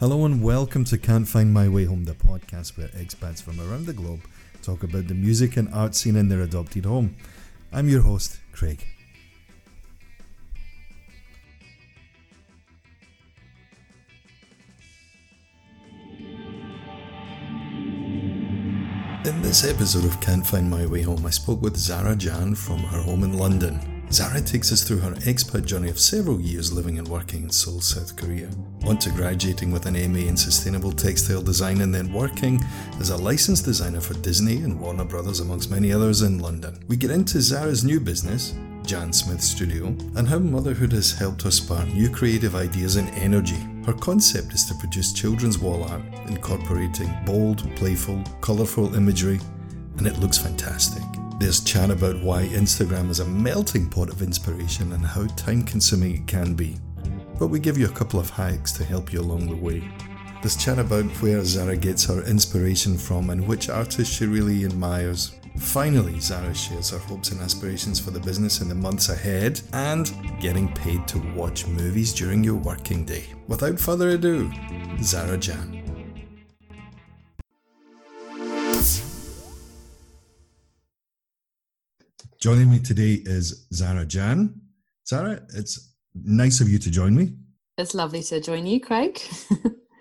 Hello and welcome to Can't Find My Way Home, the podcast where expats from around the globe talk about the music and art scene in their adopted home. I'm your host, Craig. This episode of Can't Find My Way Home, I spoke with Zara Jaan from her home in London. Zara takes us through her expat journey of several years living and working in Seoul, South Korea. On to graduating with an MA in Sustainable Textile Design and then working as a licensed designer for Disney and Warner Brothers, amongst many others in London. We get into Zara's new business, Jaan Smith Studio, and how motherhood has helped her spark new creative ideas and energy. Her concept is to produce children's wall art, incorporating bold, playful, colourful imagery, and it looks fantastic. There's chat about why Instagram is a melting pot of inspiration and how time consuming it can be. But we give you a couple of hacks to help you along the way. There's chat about where Zara gets her inspiration from and which artists she really admires. Finally, Zara shares her hopes and aspirations for the business in the months ahead and getting paid to watch movies during your working day. Without further ado, Zara Jaan. Joining me today is Zara Jaan. Zara, it's nice of you to join me. It's lovely to join you, Craig.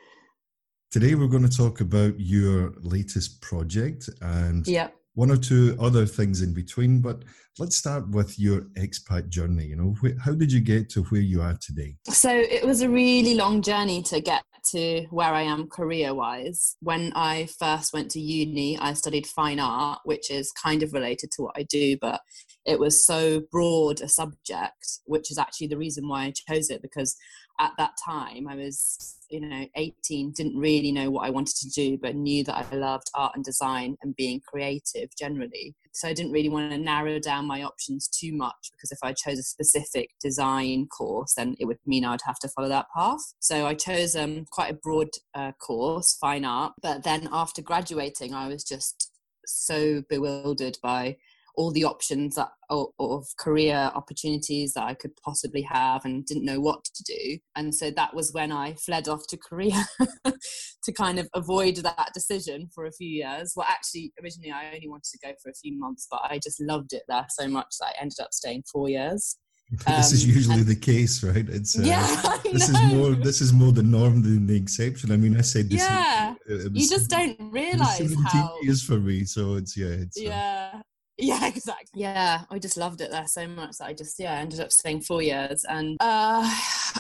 today we're going to talk about your latest project and yeah. One or two other things in between. But let's start with your expat journey. You know, how did you get to where you are today? So it was a really long journey to get to where I am career wise. When I first went to uni, I studied fine art, which is kind of related to what I do, but it was so broad a subject, which is actually the reason why I chose it because at that time I was, you know, 18, didn't really know what I wanted to do, but knew that I loved art and design and being creative generally. So I didn't really want to narrow down my options too much because if I chose a specific design course, then it would mean I'd have to follow that path. So I chose um, quite a broad uh, course, fine art. But then after graduating, I was just so bewildered by all the options that, of career opportunities that I could possibly have and didn't know what to do. And so that was when I fled off to Korea to kind of avoid that decision for a few years. Well, actually, originally I only wanted to go for a few months, but I just loved it there so much that I ended up staying four years. this is um, usually and, the case, right? It's uh, yeah, this is more this is more the norm than the exception. I mean, I said this. Yeah, you just don't realize how years for me. So it's yeah, it's uh, yeah. Uh, yeah, exactly. Yeah, I just loved it there so much that I just yeah ended up staying four years, and uh,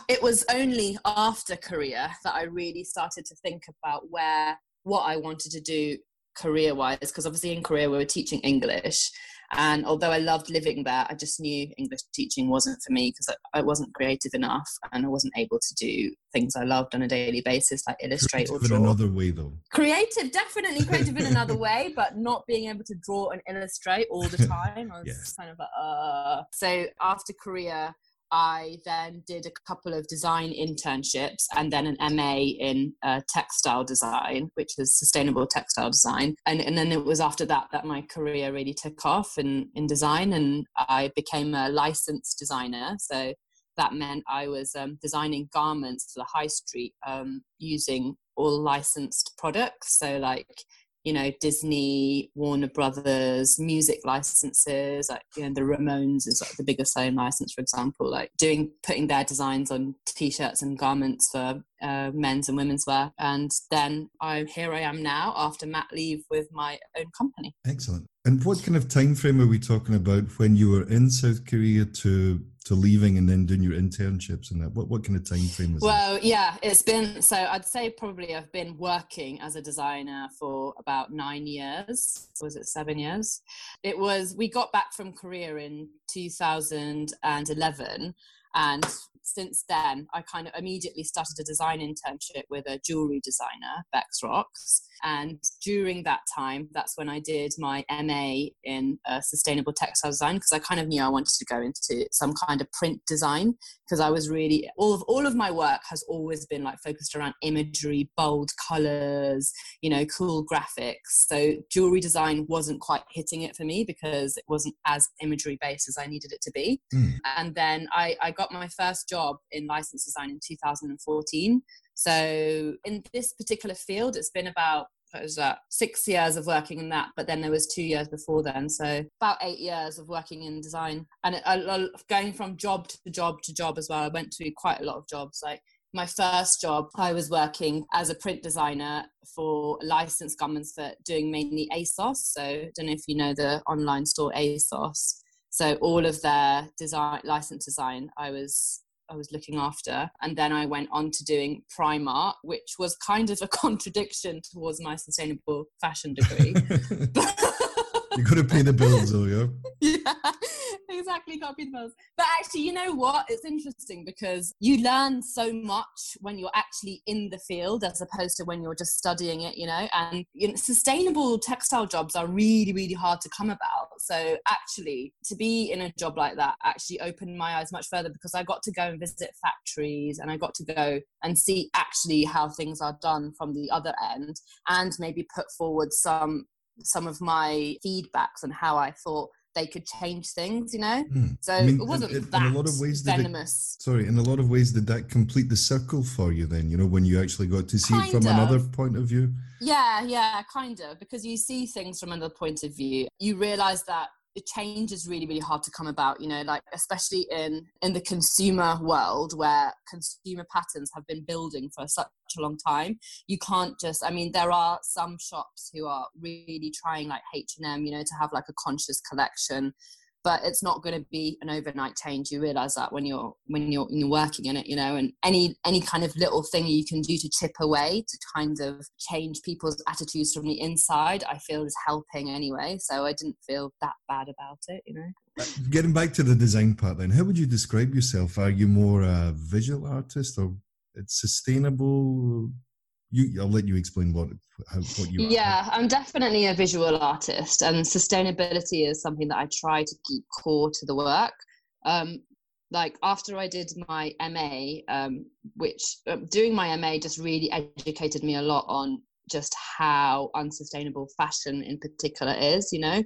it was only after Korea that I really started to think about where what I wanted to do career wise because obviously in Korea we were teaching English and although I loved living there, I just knew English teaching wasn't for me because I, I, wasn't creative enough and I wasn't able to do things I loved on a daily basis, like illustrate creative or draw. in another way, though. Creative, definitely creative in another way, but not being able to draw and illustrate all the time. I was yeah. kind of like, uh. So after Korea, I then did a couple of design internships and then an MA in uh, textile design, which is sustainable textile design. And, and then it was after that that my career really took off in, in design and I became a licensed designer. So that meant I was um, designing garments for the high street um, using all licensed products. So, like you know Disney, Warner Brothers, music licenses, like you know the Ramones is like the biggest selling license, for example. Like doing putting their designs on T-shirts and garments for uh, men's and women's wear, and then I here I am now after mat leave with my own company. Excellent. And what kind of time frame are we talking about when you were in South Korea to to leaving and then doing your internships and that? What what kind of time frame is Well, that? yeah, it's been so I'd say probably I've been working as a designer for about nine years. Was it seven years? It was we got back from Korea in 2011 And since then, I kind of immediately started a design internship with a jewelry designer, Bex Rox. And during that time, that's when I did my MA in uh, sustainable textile design because I kind of knew I wanted to go into some kind of print design because I was really all of all of my work has always been like focused around imagery, bold colors, you know, cool graphics. So jewelry design wasn't quite hitting it for me because it wasn't as imagery based as I needed it to be. Mm. And then I, I got my first job in license design in 2014 so in this particular field, it's been about what was that six years of working in that but then there was two years before then. So about eight years of working in design. And going from job to job to job as well. I went to quite a lot of jobs. Like my first job i was working as a print designer for licensed garments for doing mainly asos. So i don't know if you know the online store asos. So all of their design license design i was I was looking after. And then I went on to doing Primark, which was kind of a contradiction towards my sustainable fashion degree. you got to pay the bills, though, yeah? yeah, exactly. The bills. But actually, you know what? It's interesting because you learn so much when you're actually in the field as opposed to when you're just studying it, you know? And you know, sustainable textile jobs are really, really hard to come about. So actually, to be in a job like that actually opened my eyes much further because I got to go and visit factories and I got to go and see actually how things are done from the other end and maybe put forward some some of my feedbacks on how I thought they could change things, you know. Mm. So I mean, it wasn't in, that in a lot of ways venomous. It, sorry, in a lot of ways, did that complete the circle for you? Then you know when you actually got to see kind it from of. another point of view. Yeah, yeah, kind of because you see things from another point of view. You realize that change is really really hard to come about you know like especially in in the consumer world where consumer patterns have been building for such a long time. You can't just i mean there are some shops who are really trying like h&m you know to have like a conscious collection but it's not going to be an overnight change. You realize that when you're when you're, when you're working in it you know and any any kind of little thing you can do to chip away to kind of change people's attitudes from the inside i feel is helping anyway. So i didn't feel that bad about it you know? Uh, getting back to the design part then how would you describe yourself? Are you more a visual artist or it's sustainable you i'll let you explain what what you yeah are. i'm definitely a visual artist and sustainability is something that i try to keep core to the work um, like after i did my ma um, which uh, doing my ma just really educated me a lot on just how unsustainable fashion in particular is you know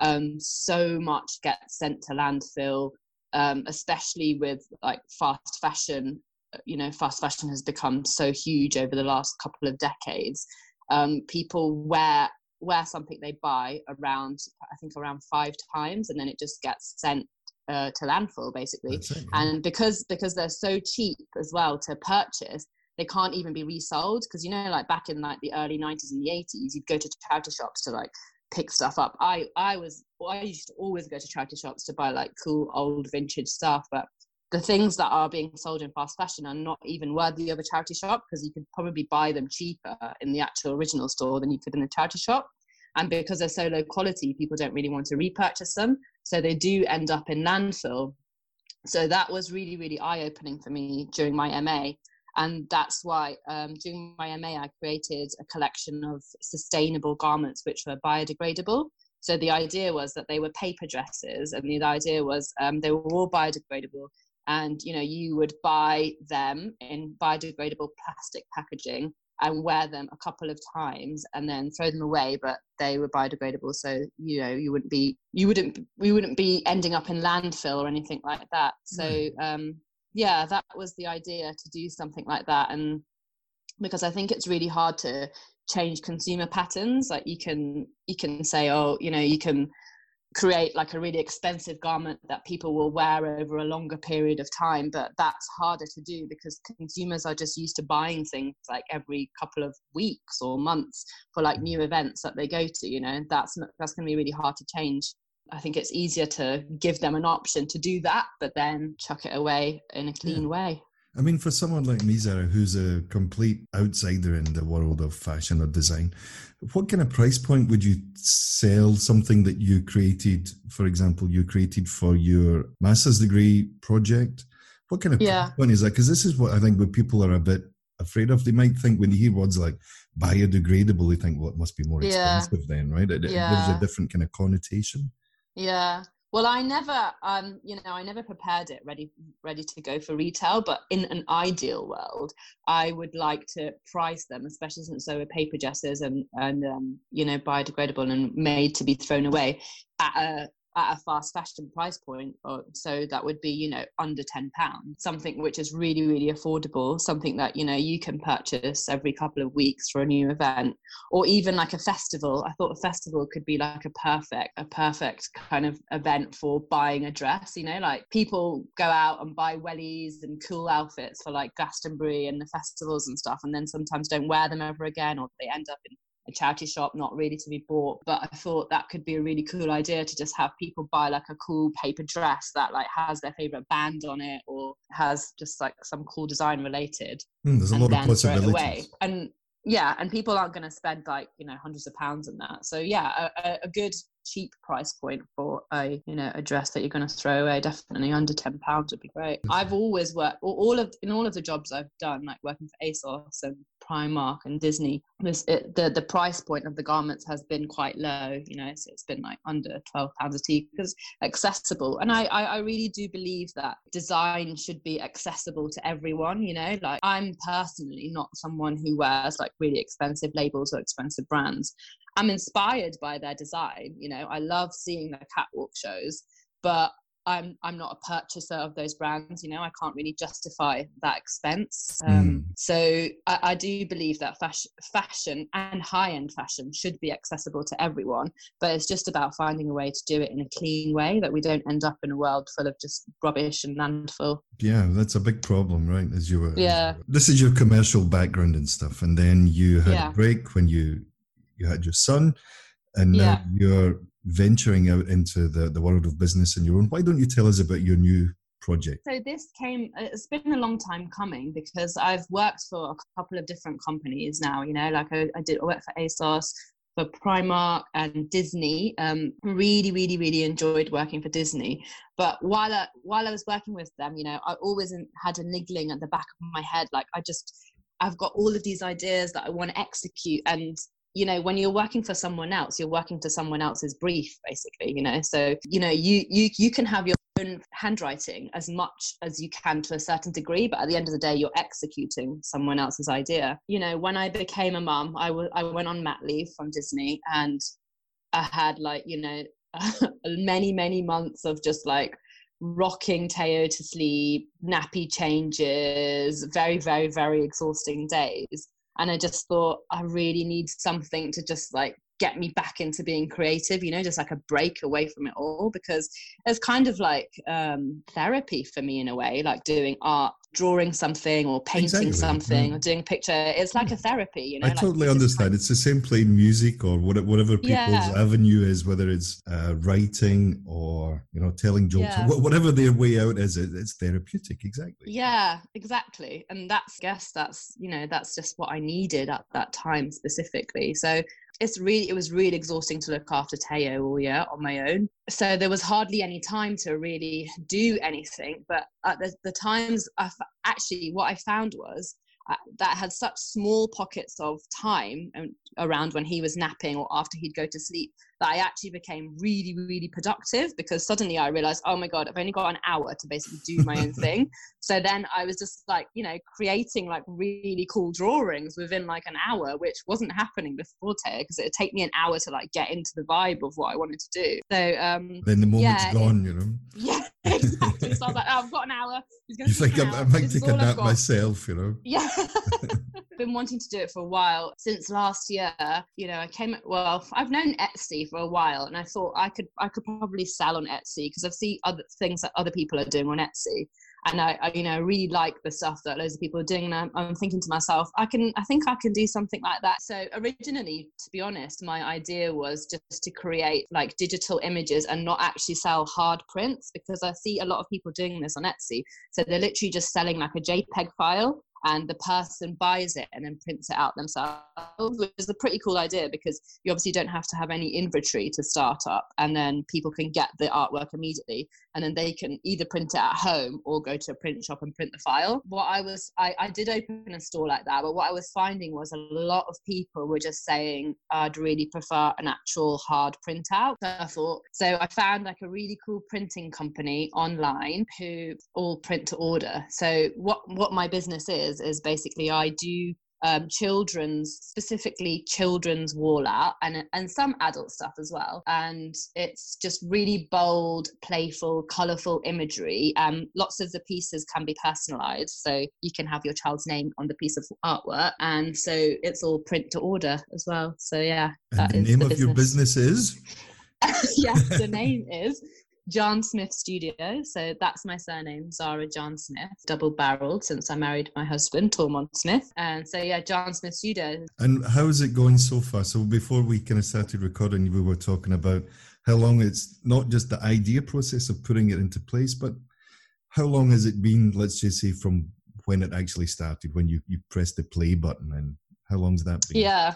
um, so much gets sent to landfill um, especially with like fast fashion you know fast fashion has become so huge over the last couple of decades um, people wear wear something they buy around i think around five times and then it just gets sent uh, to landfill basically it, yeah. and because because they're so cheap as well to purchase they can't even be resold because you know like back in like the early 90s and the 80s you'd go to charity shops to like pick stuff up i i was i used to always go to charity shops to buy like cool old vintage stuff but the things that are being sold in fast fashion are not even worthy of a charity shop because you could probably buy them cheaper in the actual original store than you could in a charity shop. And because they're so low quality, people don't really want to repurchase them. So they do end up in landfill. So that was really, really eye opening for me during my MA. And that's why um, during my MA, I created a collection of sustainable garments which were biodegradable. So the idea was that they were paper dresses, and the idea was um, they were all biodegradable and you know you would buy them in biodegradable plastic packaging and wear them a couple of times and then throw them away but they were biodegradable so you know you wouldn't be you wouldn't we wouldn't be ending up in landfill or anything like that so mm. um yeah that was the idea to do something like that and because i think it's really hard to change consumer patterns like you can you can say oh you know you can create like a really expensive garment that people will wear over a longer period of time but that's harder to do because consumers are just used to buying things like every couple of weeks or months for like new events that they go to you know? That's that's going to be really hard to change. I think it's easier to give them an option to do that but then chuck it away in a clean yeah. way I mean, for someone like me, Zara, who's a complete outsider in the world of fashion or design, what kind of price point would you sell something that you created? For example, you created for your master's degree project. What kind of yeah. point is that? Because this is what I think what people are a bit afraid of. They might think when they hear words like biodegradable, they think, well, it must be more expensive yeah. then, right? It, yeah. it gives a different kind of connotation. Yeah. Well, I never, um, you know, I never prepared it ready, ready to go for retail. But in an ideal world, I would like to price them, especially since they were paper dresses and and um, you know biodegradable and made to be thrown away, at a at a fast fashion price point or so that would be you know under 10 pounds something which is really really affordable something that you know you can purchase every couple of weeks for a new event or even like a festival. I thought a festival could be like a perfect a perfect kind of event for buying a dress you know like people go out and buy wellies and cool outfits for like glastonbury and the festivals and stuff and then sometimes don't wear them ever again or they end up in a charity shop, not really to be bought. But I thought that could be a really cool idea to just have people buy like a cool paper dress that like has their favorite band on it or has just like some cool design related. Mm, there's a lot of possibilities. And yeah, and people aren't going to spend like you know hundreds of pounds on that. So yeah, a, a good cheap price point for a you know a dress that you're going to throw away definitely under 10 pounds would be great mm. i've always worked all of in all of the jobs i've done like working for asos and Primark and Disney, this, it, the the price point of the garments has been quite low. You know, so it's been like under twelve pounds a tee because accessible. And I, I I really do believe that design should be accessible to everyone. You know, like I'm personally not someone who wears like really expensive labels or expensive brands. I'm inspired by their design. You know, I love seeing their catwalk shows, but I'm I'm not a purchaser of those brands. You know, I can't really justify that expense. Um, mm. So I, I, do believe that fashion, fashion and high end fashion should be accessible to everyone, but it's just about finding a way to do it in a clean way that we don't end up in a world full of just rubbish and landfill. Yeah, that's a big problem, right? As you were. Yeah. This is your commercial background and stuff, and then you had yeah. a break when you you had your son, and now yeah. you're venturing out into the, the world of business on your own. Why don't you tell us about your new project? So this came, it's been a long time coming because I've worked for a couple of different companies now, you know, like I, I did I work for ASOS, for Primark and Disney. Um, really, really, really enjoyed working for Disney. But while I, while I was working with them, you know, I always had a niggling at the back of my head, like I just, I've got all of these ideas that I want to execute, and you know when you're working for someone else you're working to someone else's brief basically you know? So you know you you you can have your own handwriting as much as you can to a certain degree but at the end of the day you're executing someone else's idea. You know when i became a w- I went on mat leave from disney and i had like you know many many months of just like rocking Teo to sleep, nappy changes, very, very, very exhausting days and i just thought i really need something to just like get me back into being creative you know just like a break away from it all because it's kind of like um, therapy for me in a way like doing art drawing something or painting exactly. something yeah. or doing a picture it's like a therapy you know i like totally understand it's the same playing music or whatever people's yeah. avenue is whether it's uh, writing or you know telling jokes yeah. or whatever their way out is it's therapeutic exactly yeah exactly and that's I guess that's you know that's just what i needed at that time specifically so it's really it was really exhausting to look after Teo all year on my own. So there was hardly any time to really do anything. But at the, the times, actually, what I found was that had such small pockets of time um, around when he was napping or after he'd go to sleep that I actually became really, really productive because suddenly I realized, oh my God, I've only got an hour to basically do my own thing. So then I was just like, you know, creating like really cool drawings within like an hour, which wasn't happening before Teo because it would take me an hour to like get into the vibe of what I wanted to do. So um then the moment's yeah, gone, it, you know. Yeah, exactly. so I was like, I've got an hour. He's you think I might take a nap myself, you know? Yeah. Been wanting to do it for a while since last year. You know, I came well, I've known Etsy for a while, and I thought I could I could probably sell on Etsy because I've seen other things that other people are doing on Etsy, and I, I, you know really like the stuff that loads of people are doing. And I'm, I'm thinking to myself, I can I think I can do something like that. So originally, to be honest, my idea was just to create like digital images and not actually sell hard prints because I see a lot of people doing this on Etsy. So they're literally just selling like a JPEG file and the person buys it and then prints it out themselves, which is a pretty cool idea because you obviously don't have to have any inventory to start up, and then people can get the artwork immediately, and then they can either print it at home or go to a print shop and print the file. What I was, I, I did open a store like that, but what I was finding was a lot of people were just saying, I'd really prefer an actual hard printout. So I thought, so I found like a really cool printing company online who all print to order. So what what my business is is basically I do um, children's specifically children's wall art and and some adult stuff as well. And it's just really bold playful colorful imagery. Um lots of the pieces can be personalized so you can have your child's name on the piece of artwork. And so it's all print to order as well. So yeah and the name the of your business. is? Yes the name is Jaan Smith Studio. So that's my surname, Zara Jaan Smith, double barreled since I married my husband, Tormod Smith. And so, yeah, Jaan Smith Studio. And how is it going so far? So before we kind of started recording, we were talking about how long it's not just the idea process of putting it into place, but how long has it been, let's just say, from when it actually started, when you, you pressed the play button, and how long's that been? Yeah.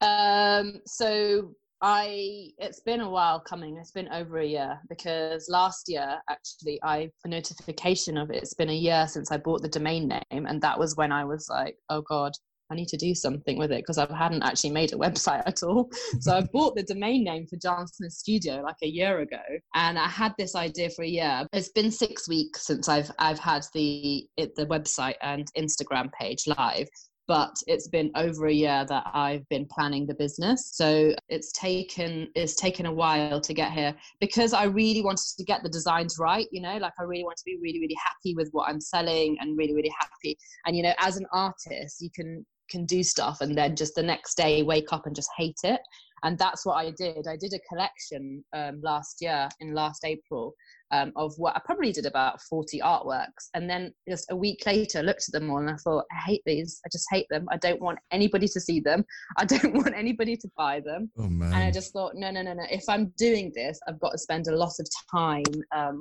Um, so I it's been a while coming. It's been over a year because last year actually I a notification of it. It's been a year since I bought the domain name, and that was when I was like, oh god. I need to do something with it because I hadn't actually made a website at all. So I bought the domain name for Jaan Smith Studio like a year ago, and I had this idea for a year. It's been six weeks since I've I've had the it, the website and Instagram page live, but it's been over a year that I've been planning the business. So it's taken it's taken a while to get here because I really wanted to get the designs right, you know, like I really want to be really really happy with what I'm selling and really really happy. And you know, as an artist, you can can do stuff and then just the next day wake up and just hate it and that's what i did i did a collection um, last year in last april um, of what I probably did about 40 artworks. And then just a week later, looked at them all and I thought, I hate these. I just hate them. I don't want anybody to see them. I don't want anybody to buy them. Oh. And I just thought, no, no, no, no. If I'm doing this, I've got to spend a lot of time um,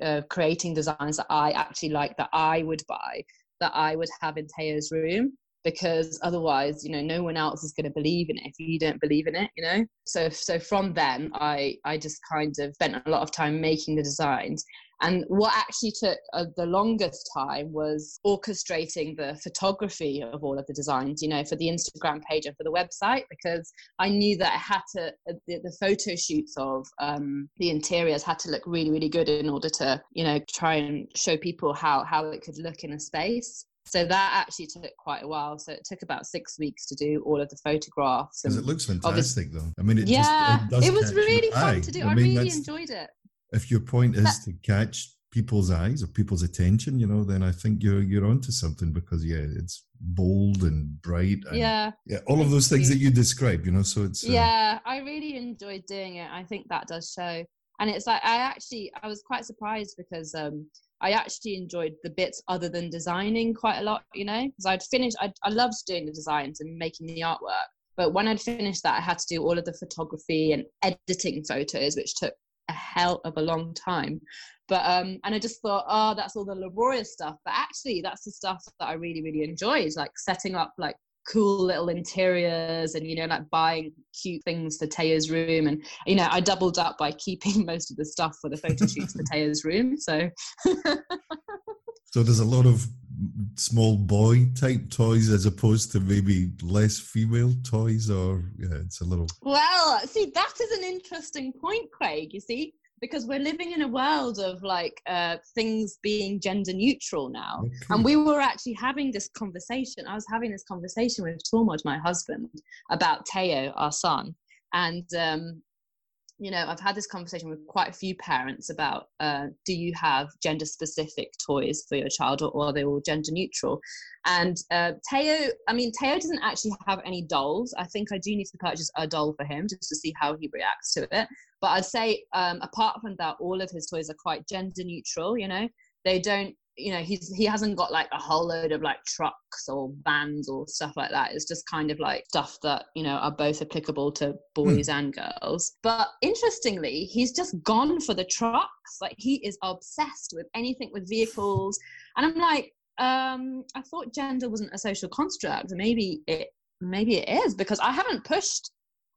uh, creating designs that I actually like, that I would buy, that I would have in Teo's room because otherwise you know no one else is going to believe in it if you don't believe in it you know so so from then i i just kind of spent a lot of time making the designs and what actually took uh, the longest time was orchestrating the photography of all of the designs, you know, for the Instagram page and for the website, because I knew that I had to, uh, the, the photo shoots of um, the interiors had to look really, really good in order to, you know, try and show people how, how it could look in a space. So that actually took quite a while. So it took about six weeks to do all of the photographs. Because it looks fantastic, though. I mean, it yeah, just, it, it was really fun to do. I, I mean, really enjoyed it. If your point is that, to catch people's eyes or people's attention, you know, then I think you're you're onto something because yeah, it's bold and bright. And, yeah, yeah, all of those things that you describe, you know. So it's uh, yeah, I really enjoyed doing it. I think that does show, and it's like I actually I was quite surprised because um I actually enjoyed the bits other than designing quite a lot, you know, because I'd finished, I'd, I loved doing the designs and making the artwork. But when I'd finished that, I had to do all of the photography and editing photos, which took a hell of a long time. But, um, and I just thought, oh, that's all the laborious stuff. But actually, that's the stuff that I really, really enjoyed, like setting up like cool little interiors and you know like buying cute things for Teo's room. And you know I doubled up by keeping most of the stuff for the photo shoots for Teo's room so. So there's a lot of small boy type toys as opposed to maybe less female toys or yeah it's a little well see that is an interesting point Craig you see because we're living in a world of like uh, things being gender neutral now. Okay. And we were actually having this conversation. I was having this conversation with Tormod, my husband, about Teo, our son. And, um, you know, I've had this conversation with quite a few parents about uh, do you have gender specific toys for your child or, or are they all gender neutral? And uh, Teo, I mean, Teo doesn't actually have any dolls. I think I do need to purchase a doll for him just to see how he reacts to it. But I'd say, um, apart from that, all of his toys are quite gender neutral. You know, they don't. You know, he's he hasn't got like a whole load of like trucks or vans or stuff like that. It's just kind of like stuff that you know are both applicable to boys mm. and girls. But interestingly, he's just gone for the trucks. Like he is obsessed with anything with vehicles, and I'm like, um, I thought gender wasn't a social construct. Maybe it maybe it is because I haven't pushed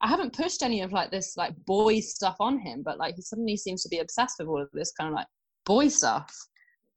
I haven't pushed any of like this like boy stuff on him, but like he suddenly seems to be obsessed with all of this kind of like boy stuff.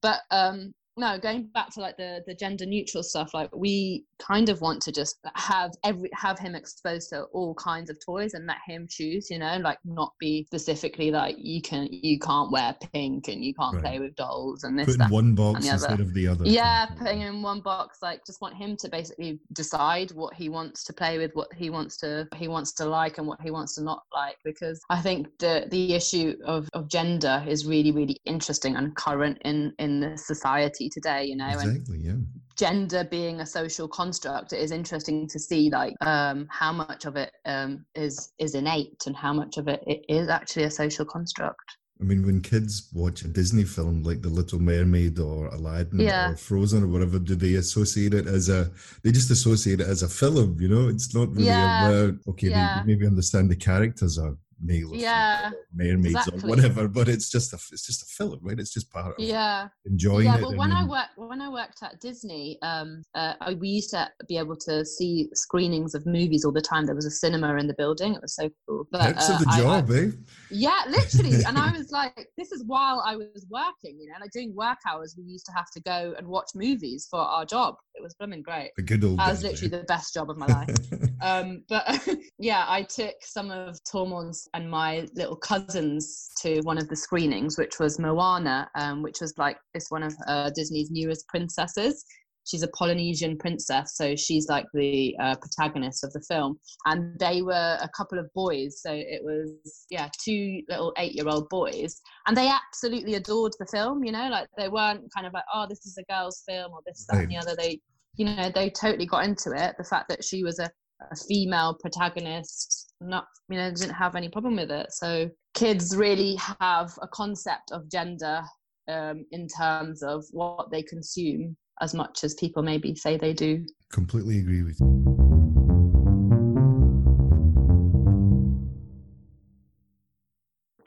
But um no going back to like the the gender neutral stuff like we kind of want to just have every have him exposed to all kinds of toys and let him choose you know like not be specifically like you can you can't wear pink and you can't right. play with dolls and this put in one box instead of the other yeah putting in one box like just want him to basically decide what he wants to play with what he wants to he wants to like and what he wants to not like because i think the the issue of of gender is really really interesting and current in in the society today you know exactly, and yeah. gender being a social construct it is interesting to see like um, how much of it um, is is innate and how much of it, it is actually a social construct I mean, when kids watch a Disney film like The Little Mermaid or Aladdin yeah. or Frozen or whatever, do they associate it as a? They just associate it as a film, you know. It's not really yeah. about okay. Yeah. They maybe understand the characters are male yeah mermaids exactly. or whatever but it's just a it's just a film right? It's just part of yeah. Enjoying yeah, it well when i worked when i worked at disney um uh, we used to be able to see screenings of movies all the time. There was a cinema in the building. It was so cool. But uh, of the job I, eh? Yeah literally. And i was like this is while i was working you know like doing work hours we used to have to go and watch movies for our job. It was blooming great. The good old that was literally eh? the best job of my life. Um but yeah i took some of tormod's and my little cousins to one of the screenings, which was Moana, um, which was like this one of uh, Disney's newest princesses. She's a Polynesian princess, so she's like the uh, protagonist of the film. And they were a couple of boys, so it was yeah, two little eight-year-old boys, and they absolutely adored the film. You know, like they weren't kind of like, oh, this is a girls' film or this, that, and the other. They, you know, they totally got into it. The fact that she was a a female protagonist not you know didn't have any problem with it. So kids really have a concept of gender um, in terms of what they consume as much as people maybe say they do. Completely agree with you.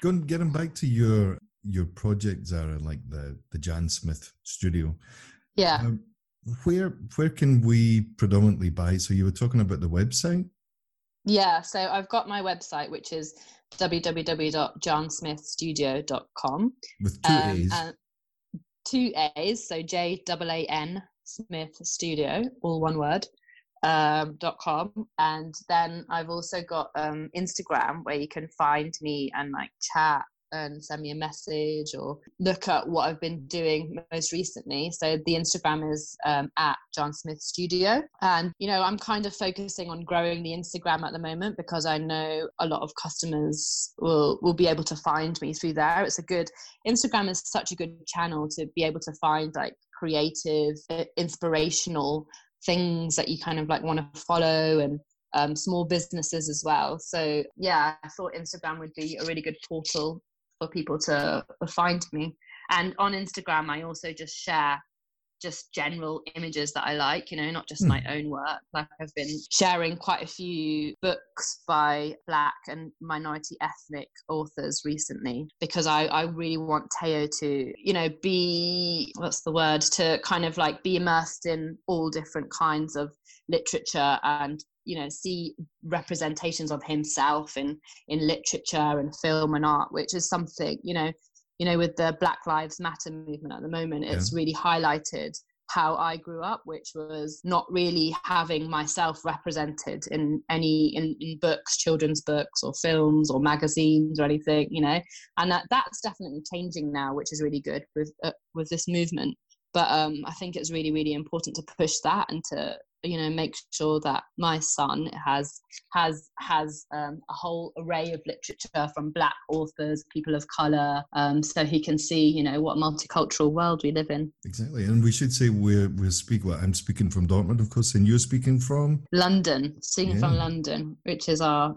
Going getting back to your your project zara like the the jaan smith studio. Yeah. Um, where where can we predominantly buy? So you were talking about the website. Yeah, so I've got my website, which is www.jaansmithstudio.com. With two um, A's. two A's, so J A A N Smith Studio, all one word. Um, dot com and then I've also got um, Instagram where you can find me and like chat and send me a message or look at what I've been doing most recently. So the Instagram is um, at Jaan Smith Studio. And, you know, I'm kind of focusing on growing the Instagram at the moment because I know a lot of customers will, will be able to find me through there. It's a good, Instagram is such a good channel to be able to find like creative, inspirational things that you kind of like want to follow and um, small businesses as well. So yeah, I thought Instagram would be a really good portal for people to find me. And on Instagram, I also just share just general images that I like, you know, not just mm. my own work. Like I've been sharing quite a few books by Black and minority ethnic authors recently because I, I really want Teo to, you know, be, what's the word, to kind of like be immersed in all different kinds of literature and you know see representations of himself in in literature and film and art which is something you know you know with the black lives matter movement at the moment it's yeah. really highlighted how I grew up, which was not really having myself represented in any in, in, books, children's books or films or magazines or anything, you know. And that that's definitely changing now, which is really good with uh, with this movement. But um, I think it's really really important to push that and to you know make sure that my son has has has um, a whole array of literature from black authors people of color um, so he can see you know what multicultural world we live in. Exactly. And we should say we're we're speaking well i'm speaking from dortmund of course and you're speaking from? London speaking yeah. from london which is our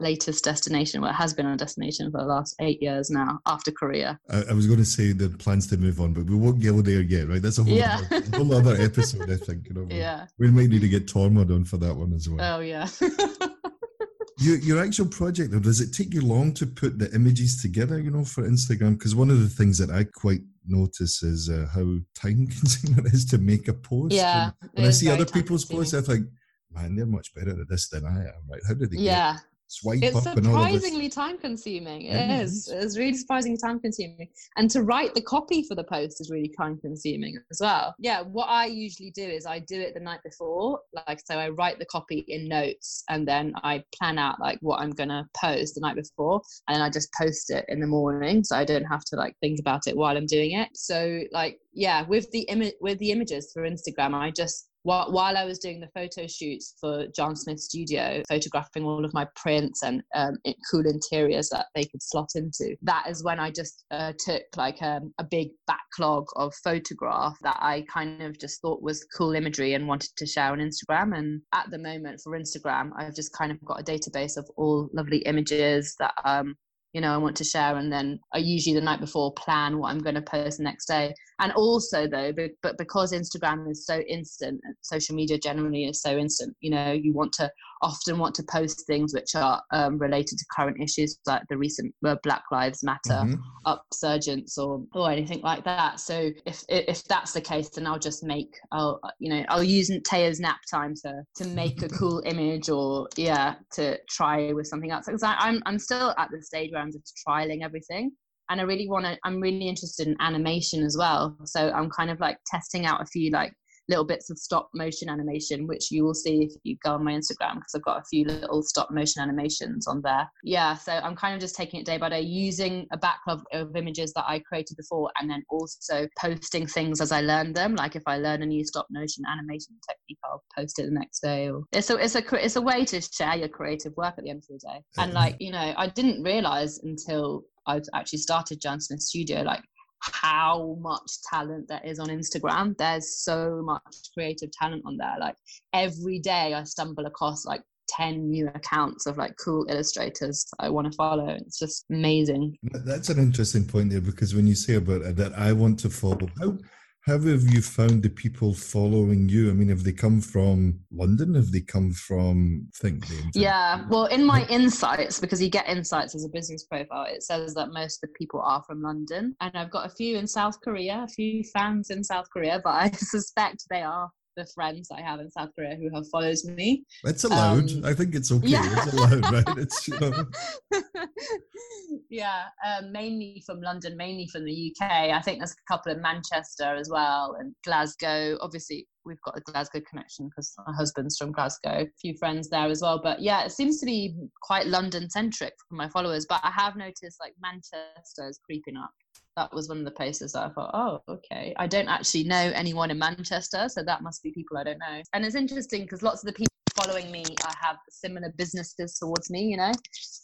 latest destination, well, it has been our destination for the last eight years now after Korea. I, I was going to say the plans to move on, but we won't go there yet, right? That's a whole, yeah. other, whole other episode, I think. You know, yeah. We might need to get Tormod on for that one as well. Oh, yeah. your, your actual project, though, does it take you long to put the images together, you know, for Instagram? Because one of the things that I quite notice is uh, how time consuming it is to make a post. Yeah. And when I see other people's posts, I think, man, they're much better at this than I am, right? How do they yeah swipe it's up and all surprisingly time consuming it is. it's really surprisingly time consuming and to write the copy for the post is really time consuming as well. Yeah what i usually do is i do it the night before like so i write the copy in notes and then i plan out like what i'm gonna post the night before. And then i just post it in the morning so i don't have to like think about it while i'm doing it. So like yeah with the image with the images for instagram i just while, I was doing the photo shoots for Jaan Smith Studio, photographing all of my prints and um, cool interiors that they could slot into, that is when I just uh, took like um, a big backlog of photograph that I kind of just thought was cool imagery and wanted to share on Instagram. And at the moment for Instagram, I've just kind of got a database of all lovely images that um, you know I want to share and then I usually the night before plan what I'm going to post the next day. And also though but because Instagram is so instant social media generally is so instant you know you want to often want to post things which are um, related to current issues like the recent uh, Black Lives Matter mm-hmm. upsurgence or or anything like that so if if that's the case then I'll just make I'll you know I'll use Teo's nap time to to make a cool image or yeah to try with something else because I'm I'm still at the stage where I'm just trialing everything. And I really want to, I'm really interested in animation as well. So I'm kind of like testing out a few like little bits of stop motion animation, which you will see if you go on my Instagram because I've got a few little stop motion animations on there. Yeah, so I'm kind of just taking it day by day, using a backlog of images that I created before, and then also posting things as I learn them. Like if I learn a new stop motion animation technique, I'll post it the next day. Or it's a it's a it's a way to share your creative work at the end of the day. And like you know, I didn't realize until I actually started Jaan Smith Studio, like how much talent there is on Instagram. There's so much creative talent on there. Like every day I stumble across like 10 new accounts of like cool illustrators I want to follow. It's just amazing. That's an interesting point there because when you say about it, that I want to follow, how how have you found the people following you? I mean, have they come from London? Have they come from think Yeah, well, in my insights, because you get insights as a business profile, it says that most of the people are from London, and I've got a few in South Korea, a few fans in South Korea, but I suspect they are the friends I have in South Korea who have followed me. It's allowed. Um, I think it's okay. Yeah. It's allowed, right? It's yeah, um, mainly from London, mainly from the UK. I think there's a couple in Manchester as well, and Glasgow. Obviously, we've got a Glasgow connection because my husband's from Glasgow. A few friends there as well, but yeah, it seems to be quite London centric for my followers. But I have noticed like Manchester is creeping up that was one of the places that I thought, oh, okay. I don't actually know anyone in Manchester, so that must be people I don't know. And it's interesting because lots of the people following me I have similar businesses towards me, you know.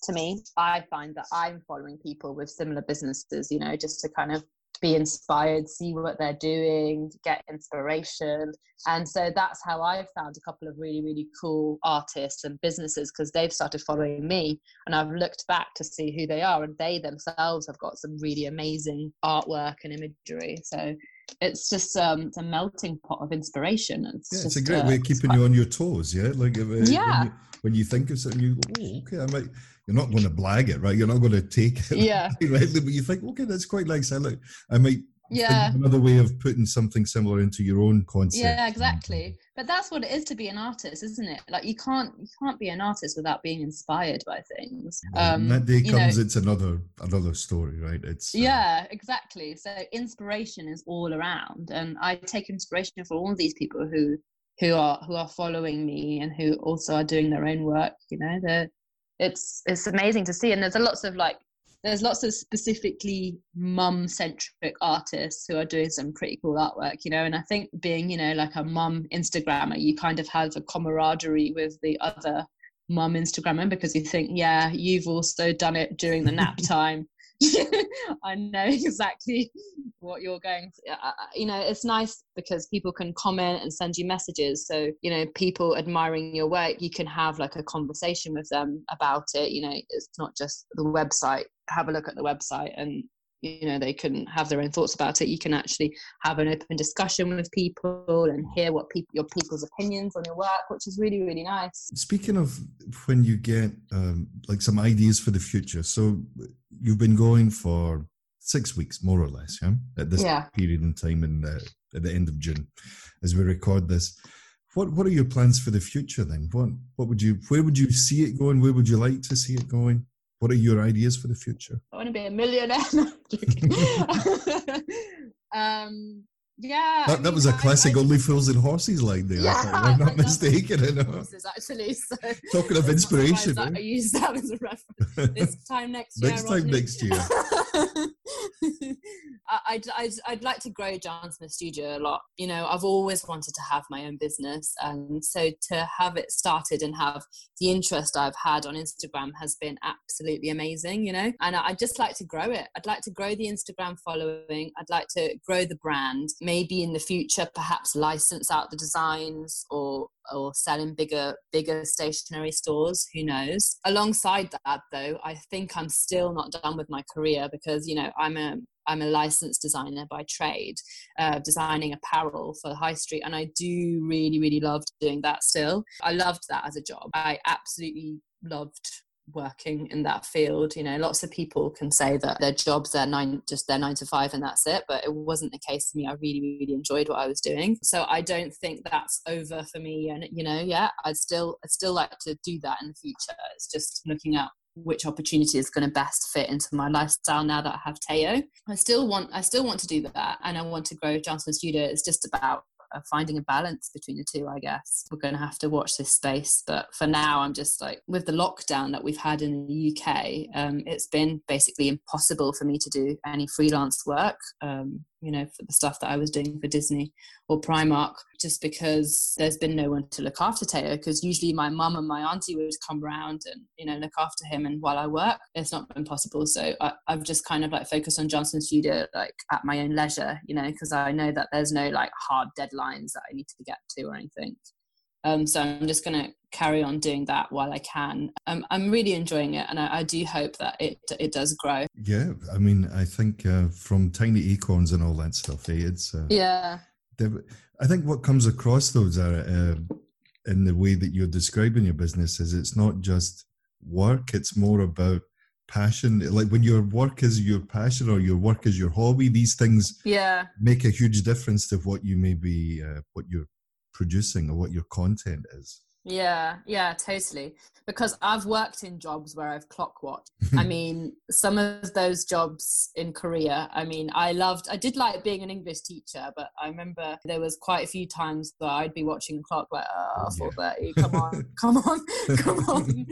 To me, I find that I'm following people with similar businesses, you know, just to kind of be inspired, see what they're doing, get inspiration. And so that's how I've found a couple of really, really cool artists and businesses because they've started following me. And I've looked back to see who they are, and they themselves have got some really amazing artwork and imagery. So it's just um, it's a melting pot of inspiration. It's, yeah, it's a great uh, way of keeping you on your toes. Yeah, like if, uh, yeah. When you, when you think of something, you go, oh, okay, I might you're not going to blag it, right? You're not going to take it yeah. rightly, but you think, okay, that's quite nice. I look, I might yeah another way of putting something similar into your own concept. Yeah, exactly. But that's what it is to be an artist, isn't it? Like you can't you can't be an artist without being inspired by things. Um, that day comes, know, it's another another story, right? It's uh, yeah, exactly. So inspiration is all around, and I take inspiration from all these people who who are who are following me and who also are doing their own work. You know, they're it's it's amazing to see. And there's a lots of like there's lots of specifically mum centric artists who are doing some pretty cool artwork you know? And i think being you know like a mum instagrammer you kind of have a camaraderie with the other mum instagrammer because you think yeah you've also done it during the nap time I know exactly what you're going. Uh, you know, it's nice because people can comment and send you messages. So you know, people admiring your work, you can have like a conversation with them about it. You know, it's not just the website. Have a look at the website and you know they can have their own thoughts about it. You can actually have an open discussion with people and hear what people your people's opinions on your work which is really really nice. Speaking of when you get um, like some ideas for the future so you've been going for six weeks more or less yeah at this yeah. period in time in the, at the end of june as we record this. What what are your plans for the future then? What what would you where would you see it going? Where would you like to see it going what are your ideas for the future? I want to be a millionaire. um, yeah. That, that was a classic I, only fools and horses line there. Yeah, I'm not mistaken. I know. Actually, so Talking of inspiration. I, eh? I use that as a reference. This time next year. next time next year. I'd, I'd, I'd like to grow Jaan Smith Studio a lot. You know, I've always wanted to have my own business. And so to have it started and have the interest I've had on Instagram has been absolutely amazing, you know, and I'd just like to grow it. I'd like to grow the Instagram following. I'd like to grow the brand. Maybe in the future, perhaps license out the designs or or sell in bigger bigger stationery stores who knows alongside that though i think i'm still not done with my career because you know i'm a I'm a licensed designer by trade, uh, designing apparel for the high street, and I do really, really love doing that still. I loved that as a job. I absolutely loved working in that field you know lots of people can say that their jobs they're nine just their nine to five and that's it but it wasn't the case for me i really really enjoyed what i was doing so i don't think that's over for me and you know yeah i'd still i'd still like to do that in the future it's just looking at which opportunity is going to best fit into my lifestyle now that I have Teo. I still want I still want to do that and I want to grow Jaan Smith Studio. It's just about finding a balance between the two, I guess. We're going to have to watch this space. But for now, I'm just like, with the lockdown that we've had in the UK, um, it's been basically impossible for me to do any freelance work. Um, you know, for the stuff that I was doing for Disney or Primark, just because there's been no one to look after Teo. Because usually my mum and my auntie would come around and, you know, look after him. And while I work, it's not been possible. So I, have just kind of like focused on Jaan Smith Studio, like at my own leisure, you know, because I know that there's no like hard deadlines that I need to get to or anything. Um, so I'm just going to carry on doing that while I can. Um, I'm really enjoying it, and I, I, do hope that it it does grow. Yeah, I mean, I think uh, from tiny acorns and all that stuff, eh, it's uh, yeah. I think what comes across though, Zara, uh, in the way that you're describing your business is it's not just work; it's more about passion like when your work is your passion or your work is your hobby these things yeah make a huge difference to what you may be uh, what you're producing or what your content is. Yeah, yeah, totally. Because I've worked in jobs where I've clock watched. I mean, some of those jobs in Korea, I mean, I loved, I did like being an English teacher, but I remember there was quite a few times that I'd be watching the clock like, oh, 4.30, come on, come on, come on.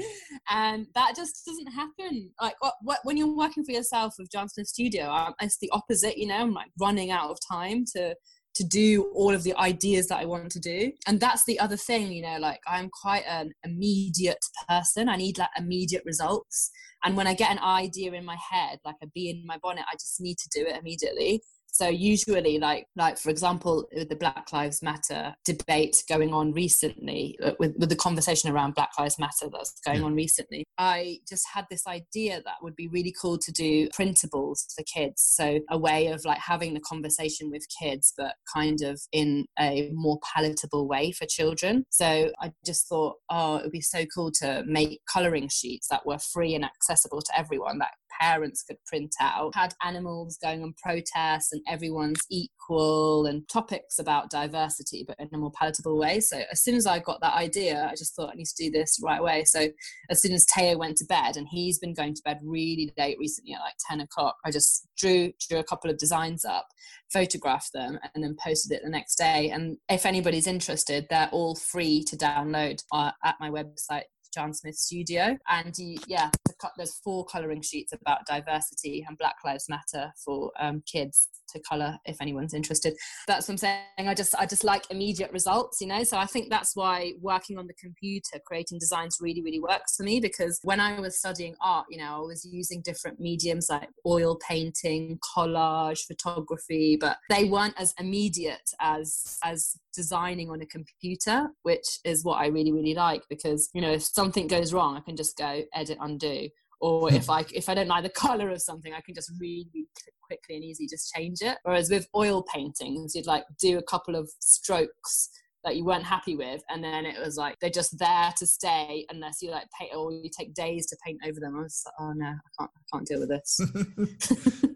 And that just doesn't happen. Like what, what, when you're working for yourself with Jaan Smith Studio, um, it's the opposite, you know, I'm like running out of time to to do all of the ideas that I want to do. And that's the other thing, you know, like I'm quite an immediate person. I need like immediate results. And when I get an idea in my head, like a bee in my bonnet, I just need to do it immediately. So usually, like like for example, with the Black Lives Matter debate going on recently, uh, with, with the conversation around Black Lives Matter that's going yeah. on recently, I just had this idea that would be really cool to do printables for kids. So a way of like having the conversation with kids, but kind of in a more palatable way for children. So I just thought, oh, it would be so cool to make coloring sheets that were free and accessible to everyone that parents could print out, had animals going on protests and everyone's equal and topics about diversity, but in a more palatable way. So as soon as I got that idea, I just thought I need to do this right away. So as soon as Teo went to bed, and he's been going to bed really late recently at like 10 o'clock, I just drew drew a couple of designs up, photographed them, and then posted it the next day. And if anybody's interested, they're all free to download uh, at my website Jaan Smith Studio. And yeah, there's four colouring sheets about diversity and Black Lives Matter for um, kids to colour if anyone's interested. That's what I'm saying. I just I just like immediate results, you know. So I think that's why working on the computer, creating designs really really works for me because when I was studying art, you know, I was using different mediums like oil painting, collage, photography, but they weren't as immediate as as designing on a computer, which is what I really really like because you know if something goes wrong, I can just go edit undo. Or if I if I don't like the color of something, I can just really, quickly and easy just change it. Whereas with oil paintings, you'd like do a couple of strokes that you weren't happy with and then it was like they're just there to stay unless you like paint or you take days to paint over them. I was like oh no i can't i can't deal with this.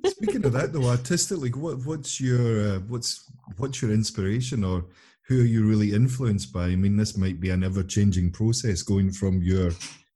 Speaking of that though artistically what what's your uh, what's what's your inspiration or who are you really influenced by i mean this might be an ever-changing process going from your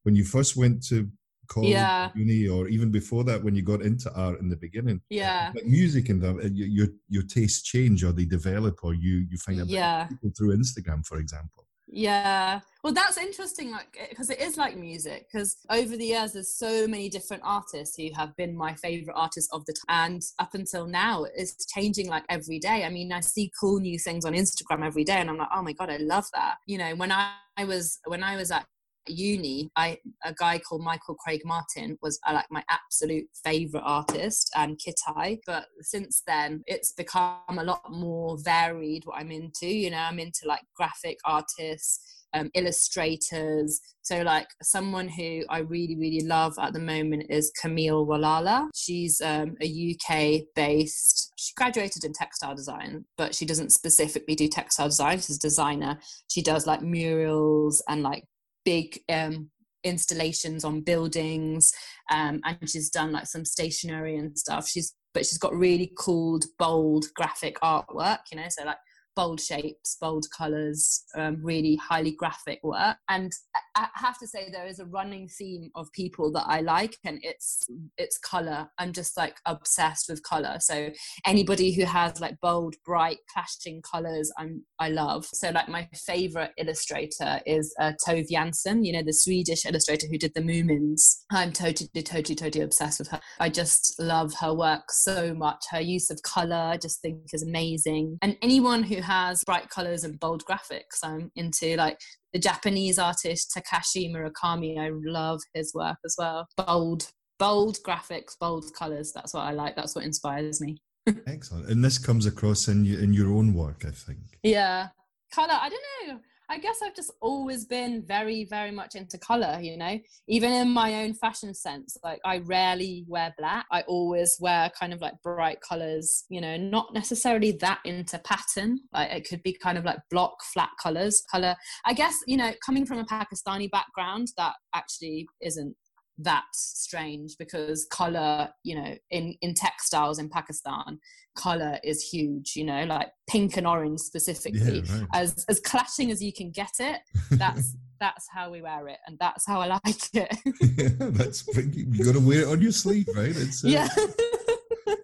when you first went to college, yeah. uni, or even before that when you got into art in the beginning. Yeah, like music and the, uh, your your tastes change or they develop, or you you find out yeah. people through Instagram, for example. Yeah, well, that's interesting, like eh, because it is like music. Because over the years, there's so many different artists who have been my favorite artists of the time, and up until now, it's changing like every day. I mean, I see cool new things on Instagram every day, and I'm like, oh my god, I love that. You know, when I, I was when I was at uni, I a guy called Michael Craig Martin was uh, like my absolute favorite artist and Kitaj. But since then, it's become a lot more varied. What I'm into, you know, I'm into like graphic artists. Um, illustrators. So, like someone who I really, really love at the moment is Camille Walala. She's um, a UK based, she graduated in textile design, but she doesn't specifically do textile design. She's a designer. She does like murals and like big um, installations on buildings um, and she's done like some stationery and stuff. She's but she's got really cool bold graphic artwork you know so like bold shapes, bold colors, um, really highly graphic work. And I have to say there is a running theme of people that I like, and it's it's color. I'm just like obsessed with color. So anybody who has like bold, bright, clashing colors, I'm I love. So like my favorite illustrator is uh, Tove Jansson. You know the Swedish illustrator who did the Moomins. I'm totally, totally, totally obsessed with her. I just love her work so much. Her use of color, I just think is amazing. And anyone who has bright colors and bold graphics. I'm into like the Japanese artist Takashi Murakami. I love his work as well. Bold, bold graphics, bold colors. That's what I like. That's what inspires me. Excellent. And this comes across in you, in your own work, I think. Yeah. Color, I don't know. I guess I've just always been very, very much into color, you know, even in my own fashion sense. Like, I rarely wear black. I always wear kind of like bright colors, you know, not necessarily that into pattern. Like, it could be kind of like block, flat colors, color. I guess, you know, coming from a Pakistani background, that actually isn't that strange because color you know in in textiles in pakistan color is huge you know like pink and orange specifically yeah, right. as as clashing as you can get it that's that's how we wear it and that's how i like it yeah, that's you got to wear it on your sleeve right it's uh, yeah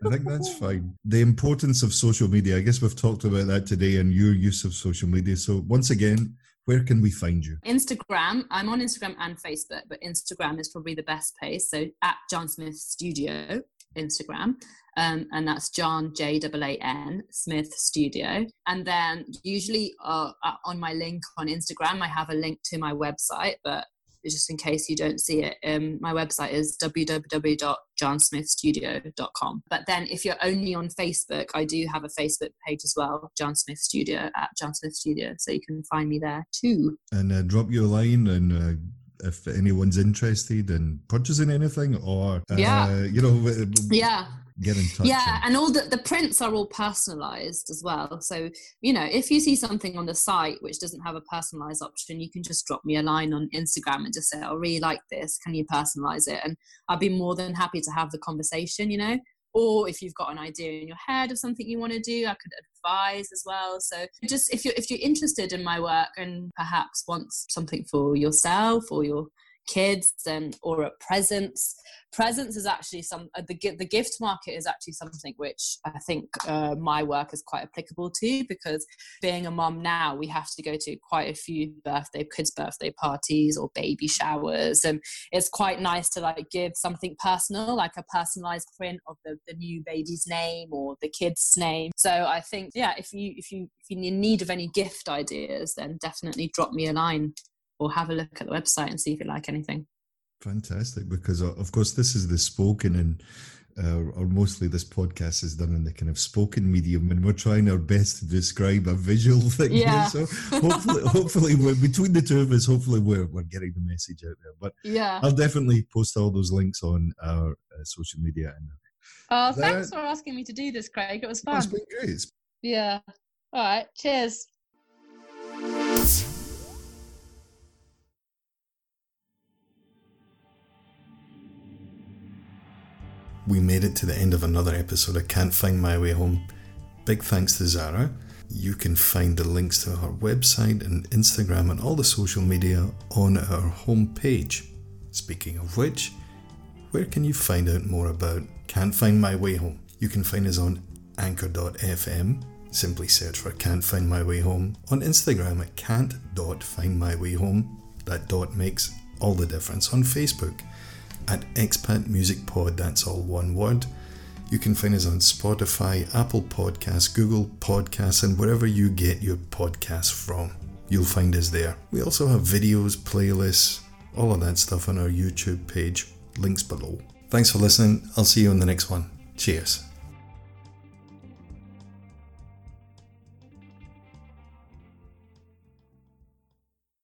I think that's fine. The importance of social media. I guess we've talked about that today and your use of social media. So, once again, where can we find you? Instagram. I'm on Instagram and Facebook, but Instagram is probably the best place. So at Jaan Smith Studio, Instagram. Um, and that's Jaan J A A N Smith Studio. And then usually uh, uh, on my link on Instagram, I have a link to my website, but just in case you don't see it, um, my website is www.jaansmithstudio.com. But then if you're only on Facebook, I do have a Facebook page as well, Jaan Smith Studio at Jaan Smith Studio. So you can find me there too. And uh, drop you a line and. Uh if anyone's interested in purchasing anything or uh, yeah you know yeah get in touch. Yeah, and, and all the, the prints are all personalized as well. So, you know, if you see something on the site which doesn't have a personalized option, you can just drop me a line on Instagram and just say, I really like this. Can you personalize it? And I'd be more than happy to have the conversation, you know? Or if you've got an idea in your head of something you want to do, I could advise as well. So just if you're if you're interested in my work and perhaps want something for yourself or your kids and or at presents. Presents is actually some uh, the, the gift market is actually something which i think uh, my work is quite applicable to because being a mom now we have to go to quite a few birthday kids birthday parties or baby showers and it's quite nice to like give something personal like a personalized print of the, the new baby's name or the kid's name. So i think yeah if you if you if in need of any gift ideas then definitely drop me a line or have a look at the website and see if you like anything. Fantastic, because uh, of course this is the spoken and uh, or mostly this podcast is done in the kind of spoken medium, and we're trying our best to describe a visual thing. Yeah. Here. So hopefully, hopefully, we're, between the two of us, hopefully we're we're getting the message out there. But yeah, I'll definitely post all those links on our uh, social media. And oh, thanks for asking me to do this, Craig. It was fun. It's been great. Yeah. All right. Cheers. We made it to the end of another episode I Can't Find My Way Home. Big thanks to Zara. You can find the links to her website and Instagram and all the social media on our homepage. Speaking of which, where can you find out more about Can't Find My Way Home? You can find us on anchor.fm. Simply search for Can't Find My Way Home. On Instagram at can't.findmywayhome. That dot makes all the difference. On Facebook at Expat Music Pod, that's all one word. You can find us on Spotify, Apple Podcasts, Google Podcasts, and wherever you get your podcasts from. You'll find us there. We also have videos, playlists, all of that stuff on our YouTube page. Links below. Thanks for listening. I'll see you on the next one. Cheers.